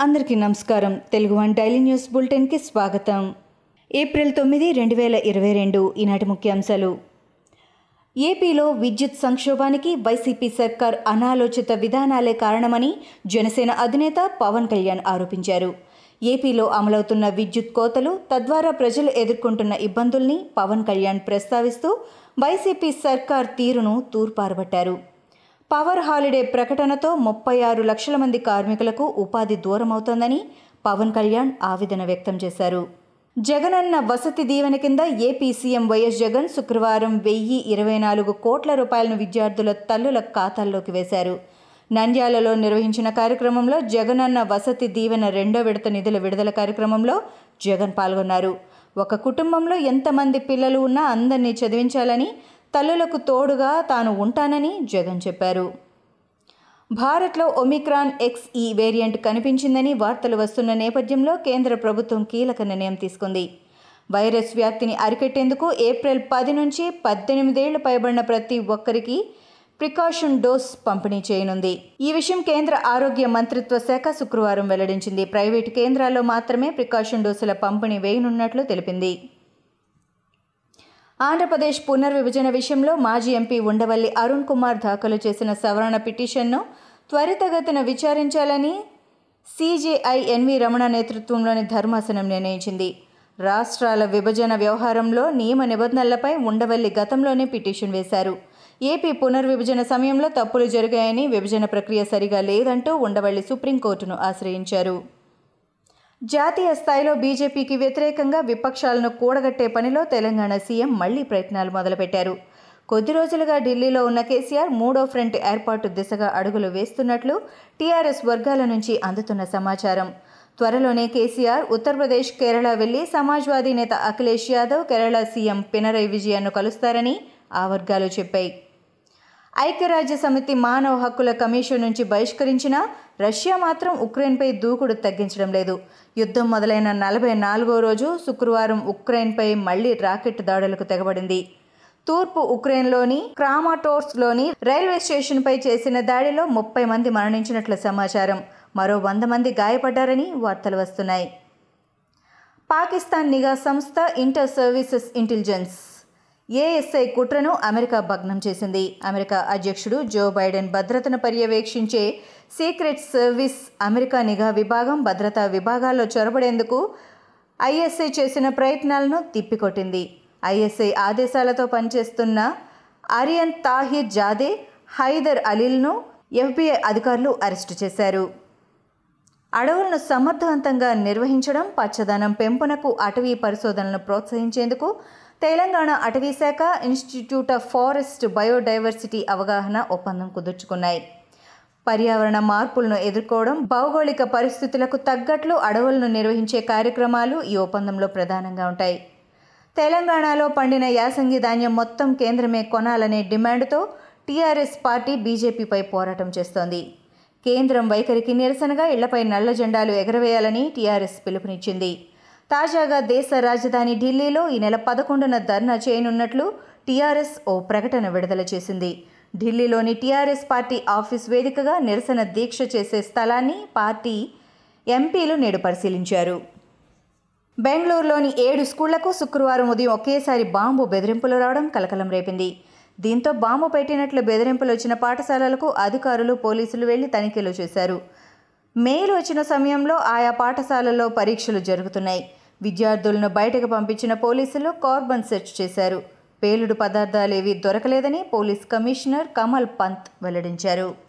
అందరికీ నమస్కారం. Telugu one daily news బులెటిన్కి స్వాగతం. ఏప్రిల్ తొమ్మిది రెండు వేల ఇరవై రెండు ఈనాటి ముఖ్యాంశాలు. ఏపీలో విద్యుత్ సంక్షోభానికి వైసీపీ సర్కార్ అనాలోచిత విధానాలే కారణమని జనసేన అధినేత పవన్ కళ్యాణ్ ఆరోపించారు. ఏపీలో అమలవుతున్న విద్యుత్ కోతలు తద్వారా ప్రజలు ఎదుర్కొంటున్న ఇబ్బందుల్ని పవన్ కళ్యాణ్ ప్రస్తావిస్తూ వైసీపీ సర్కార్ తీరును తూర్పారబట్టారు. పవర్ హాలిడే ప్రకటనతో ముప్పై ఆరు లక్షల మంది కార్మికులకు ఉపాధి దూరమవుతోందని పవన్ కళ్యాణ్ ఆవేదన వ్యక్తం చేశారు. జగనన్న వసతి దీవెన కింద ఏపీ సీఎం వైఎస్ జగన్ శుక్రవారం వెయ్యి ఇరవై నాలుగు కోట్ల రూపాయలను విద్యార్థుల తల్లుల ఖాతాల్లోకి వేశారు. నంద్యాలలో నిర్వహించిన కార్యక్రమంలో జగనన్న వసతి దీవెన రెండో విడత నిధుల విడుదల కార్యక్రమంలో జగన్ పాల్గొన్నారు. ఒక కుటుంబంలో ఎంతమంది పిల్లలు ఉన్నా అందరినీ చదివించాలని తల్లులకు తోడుగా తాను ఉంటానని జగన్ చెప్పారు. భారత్లో ఒమిక్రాన్ ఎక్స్ ఈ వేరియంట్ కనిపించిందని వార్తలు వస్తున్న నేపథ్యంలో కేంద్ర ప్రభుత్వం కీలక నిర్ణయం తీసుకుంది. వైరస్ వ్యాప్తిని అరికట్టేందుకు ఏప్రిల్ పది నుంచి పద్దెనిమిదేళ్ళు పైబడిన ప్రతి ఒక్కరికి ప్రికాషన్ డోస్ పంపిణీ చేయనుంది. ఈ విషయం కేంద్ర ఆరోగ్య మంత్రిత్వ శాఖ శుక్రవారం వెల్లడించింది. ప్రైవేటు కేంద్రాల్లో మాత్రమే ప్రికాషన్ డోసుల పంపిణీ వేయనున్నట్లు తెలిపింది. ఆంధ్రప్రదేశ్ పునర్విభజన విషయంలో మాజీ ఎంపీ ఉండవల్లి అరుణ్ కుమార్ దాఖలు చేసిన సవరణ పిటిషన్ను త్వరితగతిన విచారించాలని సీజేఐ ఎన్వి రమణ నేతృత్వంలోని ధర్మాసనం నిర్ణయించింది. రాష్ట్రాల విభజన వ్యవహారంలో నియమ నిబంధనలపై ఉండవల్లి గతంలోనే పిటిషన్ వేశారు. ఏపీ పునర్విభజన సమయంలో తప్పులు జరిగాయని విభజన ప్రక్రియ సరిగా లేదంటూ ఉండవల్లి సుప్రీంకోర్టును ఆశ్రయించారు. జాతీయ స్థాయిలో బీజేపీకి వ్యతిరేకంగా విపక్షాలను కూడగట్టే పనిలో తెలంగాణ సీఎం మళ్ళీ ప్రయత్నాలు మొదలుపెట్టారు. కొద్ది రోజులుగా ఢిల్లీలో ఉన్న కేసీఆర్ మూడో ఫ్రంట్ ఏర్పాటు దిశగా అడుగులు వేస్తున్నట్లు టీఆర్ఎస్ వర్గాల నుంచి అందుతున్న సమాచారం. త్వరలోనే కేసీఆర్ ఉత్తరప్రదేశ్ కేరళ వెళ్ళి సమాజ్వాదీ నేత అఖిలేష్ యాదవ్ కేరళ సీఎం పినరై విజయన్ను కలుస్తారని ఆ వర్గాలు చెప్పాయి. ఐక్యరాజ్య సమితి మానవ హక్కుల కమిషన్ నుంచి బహిష్కరించిన రష్యా మాత్రం ఉక్రెయిన్పై దూకుడు తగ్గించడం లేదు. యుద్ధం మొదలైన నలభై నాలుగో రోజు శుక్రవారం ఉక్రెయిన్పై మళ్ళీ రాకెట్ దాడులకు తెగబడింది. తూర్పు ఉక్రెయిన్లోని క్రామాటోర్స్లోని రైల్వే స్టేషన్పై చేసిన దాడిలో ముప్పై మంది మరణించినట్లు సమాచారం. మరో వంద మంది గాయపడ్డారని వార్తలు వస్తున్నాయి. పాకిస్తాన్ నిఘా సంస్థ ఇంటర్ సర్వీసెస్ ఇంటెలిజెన్స్ ఏఎస్ఐ కుట్రను అమెరికా భగ్నం చేసింది. అమెరికా అధ్యక్షుడు జో బైడెన్ భద్రతను పర్యవేక్షించే సీక్రెట్ సర్వీస్ అమెరికా నిఘా విభాగం భద్రతా విభాగాల్లో చొరబడేందుకు ఐఎస్ఐ చేసిన ప్రయత్నాలను తిప్పికొట్టింది. ఐఎస్ఐ ఆదేశాలతో పనిచేస్తున్న అరియన్ తాహిర్ జాదే హైదర్ అలీల్ను ఎఫ్బీఐ అధికారులు అరెస్టు చేశారు. అడవులను సమర్థవంతంగా నిర్వహించడం పచ్చదనం పెంపునకు అటవీ పరిశోధనలను ప్రోత్సహించేందుకు తెలంగాణ అటవీ శాఖ ఇన్స్టిట్యూట్ ఆఫ్ ఫారెస్ట్ బయోడైవర్సిటీ అవగాహన ఒప్పందం కుదుర్చుకున్నాయి. పర్యావరణ మార్పులను ఎదుర్కోవడం భౌగోళిక పరిస్థితులకు తగ్గట్లు అడవులను నిర్వహించే కార్యక్రమాలు ఈ ఒప్పందంలో ప్రధానంగా ఉంటాయి. తెలంగాణలో పండిన యాసంగి ధాన్యం మొత్తం కేంద్రమే కొనాలనే డిమాండ్తో టీఆర్ఎస్ పార్టీ బీజేపీపై పోరాటం చేస్తోంది. కేంద్రం వైఖరికి నిరసనగా ఇళ్ళపై నల్ల జెండాలు ఎగరవేయాలని టీఆర్ఎస్ పిలుపునిచ్చింది. తాజాగా దేశ రాజధాని ఢిల్లీలో ఈ నెల పదకొండున ధర్నా చేయనున్నట్లు టీఆర్ఎస్ ఓ ప్రకటన విడుదల చేసింది. ఢిల్లీలోని టీఆర్ఎస్ పార్టీ ఆఫీస్ వేదికగా నిరసన దీక్ష చేసే స్థలాన్ని పార్టీ ఎంపీలు నేడు పరిశీలించారు. బెంగళూరులోని ఏడు స్కూళ్ళకు శుక్రవారం ఉదయం ఒకేసారి బాంబు బెదిరింపులు రావడం కలకలం రేపింది. దీంతో బాంబు పెట్టినట్లు బెదిరింపులు వచ్చిన పాఠశాలలకు అధికారులు పోలీసులు వెళ్ళి తనిఖీలు చేశారు. మెయిల్ వచ్చిన సమయంలో ఆయా పాఠశాలల్లో పరీక్షలు జరుగుతున్నాయి. విద్యార్థులను బయటకు పంపించిన పోలీసులు కార్బన్ సెర్చ్ చేశారు. పేలుడు పదార్థాలేవీ దొరకలేదని పోలీస్ కమిషనర్ కమల్ పంత్ వెల్లడించారు.